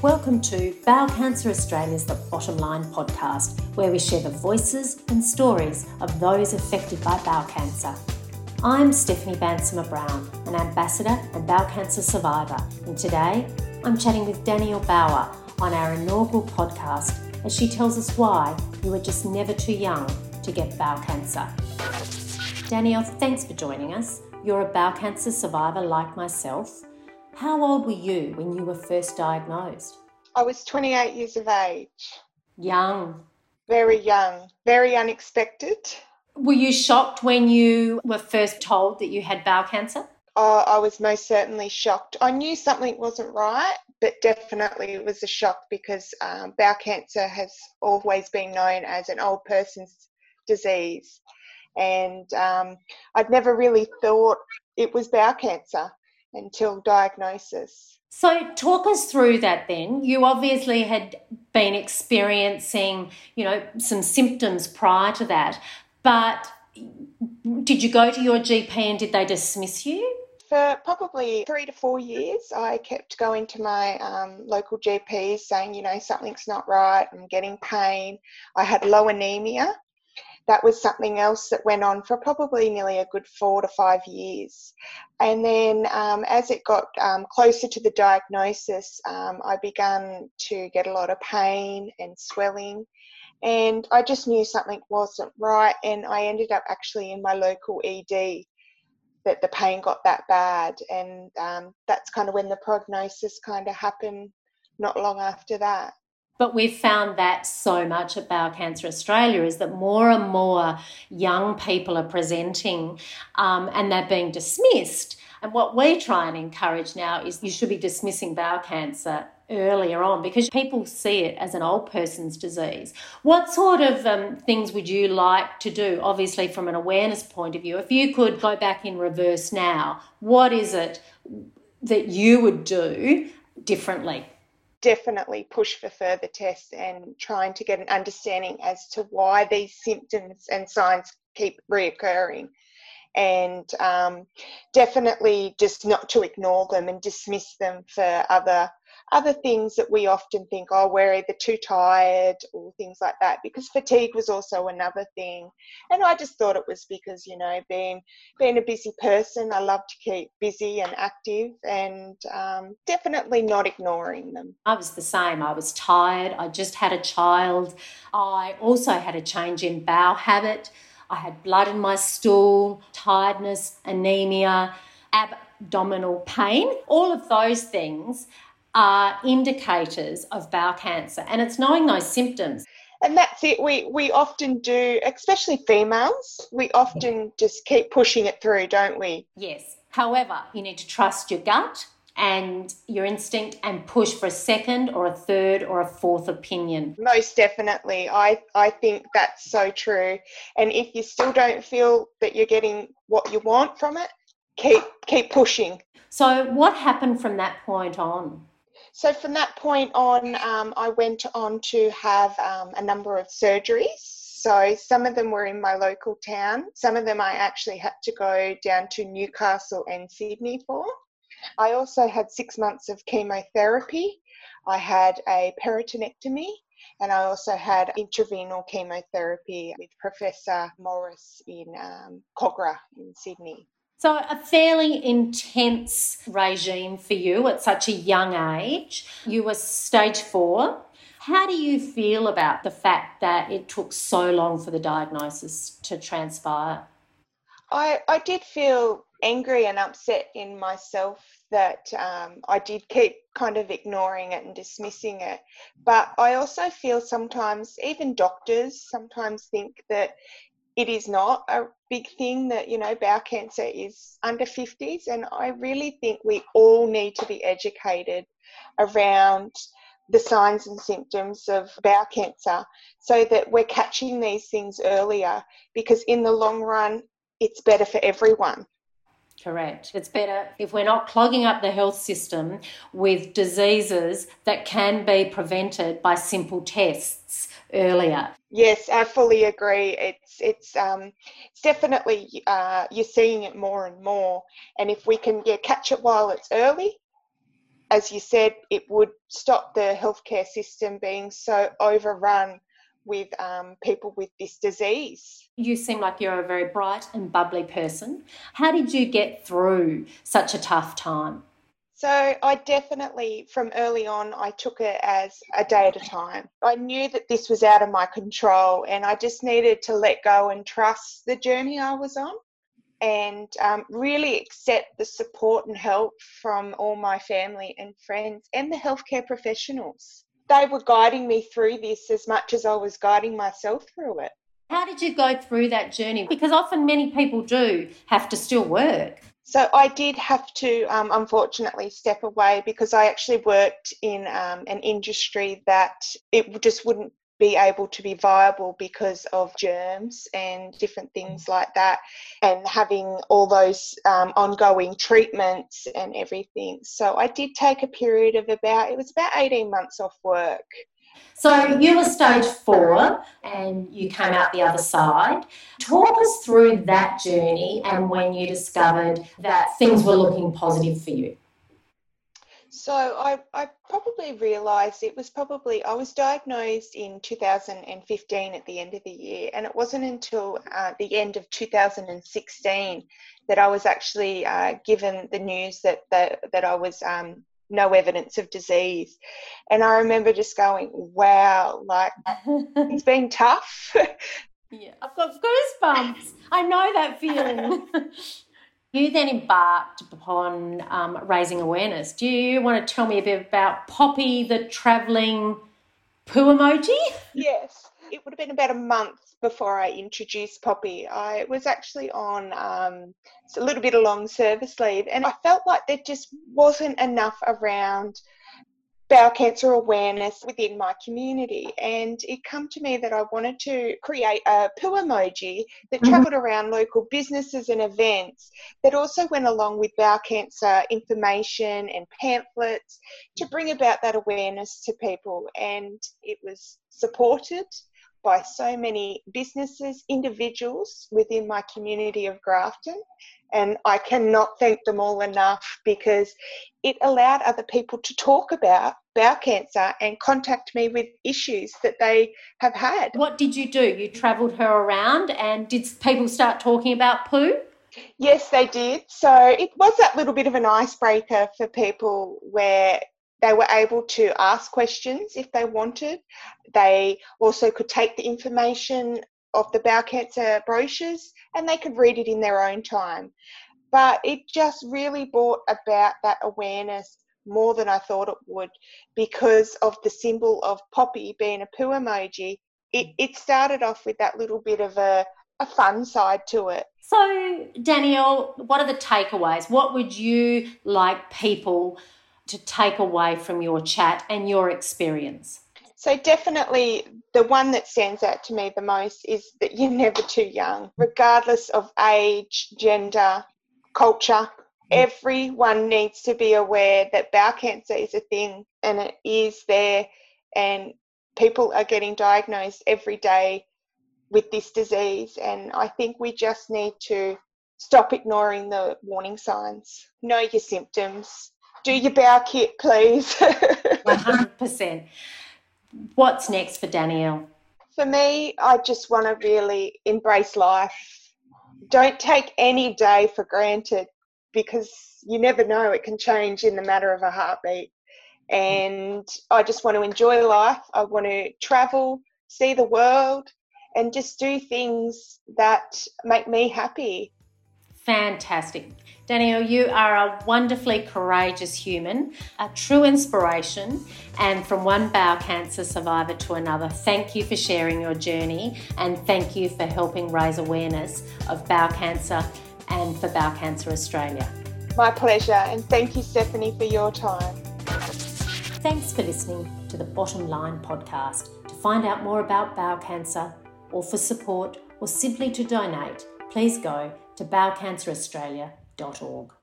Welcome to Bowel Cancer Australia's The Bottom Line podcast, where we share the voices and stories of those affected by bowel cancer. I'm Stephanie Bansimer Brown, an ambassador and bowel cancer survivor, and today I'm chatting with Dannielle Bauer on our inaugural podcast as she tells us why you are just never too young to get bowel cancer. Dannielle, thanks for joining us. You're a bowel cancer survivor like myself. How old were you when you were first diagnosed? I was 28 years of age. Young. Very young, very unexpected. Were you shocked when you were first told that you had bowel cancer? Oh, I was most certainly shocked. I knew something wasn't right, but definitely it was a shock because um, bowel cancer has always been known as an old person's disease. And um, I'd never really thought it was bowel cancer until diagnosis. So, talk us through that then. You obviously had been experiencing, you know, some symptoms prior to that, but did you go to your GP and did they dismiss you? For probably three to four years, I kept going to my um, local GP saying, you know, something's not right, I'm getting pain. I had low anemia, that was something else that went on for probably nearly a good four to five years. And then um, as it got um, closer to the diagnosis, um, I began to get a lot of pain and swelling. And I just knew something wasn't right. And I ended up actually in my local ED that the pain got that bad. And um, that's kind of when the prognosis kind of happened not long after that. But we've found that so much at Bowel Cancer Australia is that more and more young people are presenting um, and they're being dismissed. And what we try and encourage now is you should be dismissing bowel cancer earlier on because people see it as an old person's disease. What sort of um, things would you like to do? Obviously, from an awareness point of view, if you could go back in reverse now, what is it that you would do differently? Definitely push for further tests and trying to get an understanding as to why these symptoms and signs keep reoccurring. And um, definitely just not to ignore them and dismiss them for other other things that we often think, oh, we're either too tired or things like that, because fatigue was also another thing. And I just thought it was because, you know, being being a busy person, I love to keep busy and active, and um, definitely not ignoring them. I was the same. I was tired. I just had a child. I also had a change in bowel habit. I had blood in my stool, tiredness, anemia, abdominal pain, all of those things are indicators of bowel cancer, and it's knowing those symptoms. And that's it. We we often do, especially females. We often just keep pushing it through, don't we? Yes. However, you need to trust your gut and your instinct and push for a second or a third or a fourth opinion. Most definitely. I, I think that's so true. And if you still don't feel that you're getting what you want from it, keep keep pushing. So what happened from that point on? So from that point on, um, I went on to have um, a number of surgeries. So some of them were in my local town. Some of them I actually had to go down to Newcastle and Sydney for. I also had six months of chemotherapy. I had a peritonectomy and I also had intravenous chemotherapy with Professor Morris in um, Kogarah in Sydney. So, a fairly intense regime for you at such a young age. You were stage four. How do you feel about the fact that it took so long for the diagnosis to transpire? I, I did feel angry and upset in myself that um, I did keep kind of ignoring it and dismissing it. But I also feel sometimes, even doctors sometimes think that it is not a big thing that you know bowel cancer is under 50s and i really think we all need to be educated around the signs and symptoms of bowel cancer so that we're catching these things earlier because in the long run it's better for everyone Correct. It's better if we're not clogging up the health system with diseases that can be prevented by simple tests earlier. Yes, I fully agree. It's it's um, it's definitely uh, you're seeing it more and more, and if we can yeah catch it while it's early, as you said, it would stop the healthcare system being so overrun with um, people with this disease. You seem like you're a very bright and bubbly person. How did you get through such a tough time? So I definitely, from early on, I took it as a day at a time. I knew that this was out of my control, and I just needed to let go and trust the journey I was on, and um, really accept the support and help from all my family and friends and the healthcare professionals. They were guiding me through this as much as I was guiding myself through it. How did you go through that journey? Because often many people do have to still work. So I did have to, um, unfortunately, step away because I actually worked in um, an industry that it just wouldn't be able to be viable because of germs and different things like that, and having all those um, ongoing treatments and everything. So I did take a period of about, it was about 18 months off work. So you were stage four and you came out the other side. Talk us through that journey and when you discovered that things were looking positive for you. So I, I probably realised it was probably, I was diagnosed in 2015 at the end of the year, and it wasn't until uh, the end of 2016 that I was actually uh, given the news that, that, that I was um, no evidence of disease. And I remember just going, wow, like it's been tough. yeah, I've got goosebumps. I know that feeling. you then embarked upon um, raising awareness. Do you want to tell me a bit about Poppy, the travelling poo emoji? Yes. It would have been about a month before I introduced Poppy. I was actually on um, a little bit of long service leave, and I felt like there just wasn't enough around bowel cancer awareness within my community. And it come to me that I wanted to create a poo emoji that mm-hmm. travelled around local businesses and events that also went along with bowel cancer information and pamphlets to bring about that awareness to people. And it was supported by so many businesses, individuals within my community of Grafton. And I cannot thank them all enough because it allowed other people to talk about bowel cancer and contact me with issues that they have had. What did you do? You travelled her around and did people start talking about poo? Yes, they did. So it was that little bit of an icebreaker for people where they were able to ask questions if they wanted. They also could take the information of the bowel cancer brochures and they could read it in their own time. But it just really brought about that awareness more than I thought it would because of the symbol of Poppy being a poo emoji. It, it started off with that little bit of a, a fun side to it. So, Dannielle, what are the takeaways? What would you like people to take away from your chat and your experience? So, definitely the one that stands out to me the most is that you're never too young, regardless of age, gender, culture. Mm. Everyone needs to be aware that bowel cancer is a thing and it is there, and people are getting diagnosed every day with this disease. And I think we just need to stop ignoring the warning signs, know your symptoms, do your bow kit, please. 100%. What's next for Dannielle? For me, I just want to really embrace life. Don't take any day for granted because you never know, it can change in the matter of a heartbeat. And I just want to enjoy life. I want to travel, see the world, and just do things that make me happy. Fantastic. Dannielle, you are a wonderfully courageous human, a true inspiration, and from one bowel cancer survivor to another, thank you for sharing your journey and thank you for helping raise awareness of bowel cancer and for Bowel Cancer Australia. My pleasure, and thank you, Stephanie, for your time. Thanks for listening to the Bottom Line podcast. To find out more about bowel cancer, or for support, or simply to donate, please go to bowelcanceraustralia.org.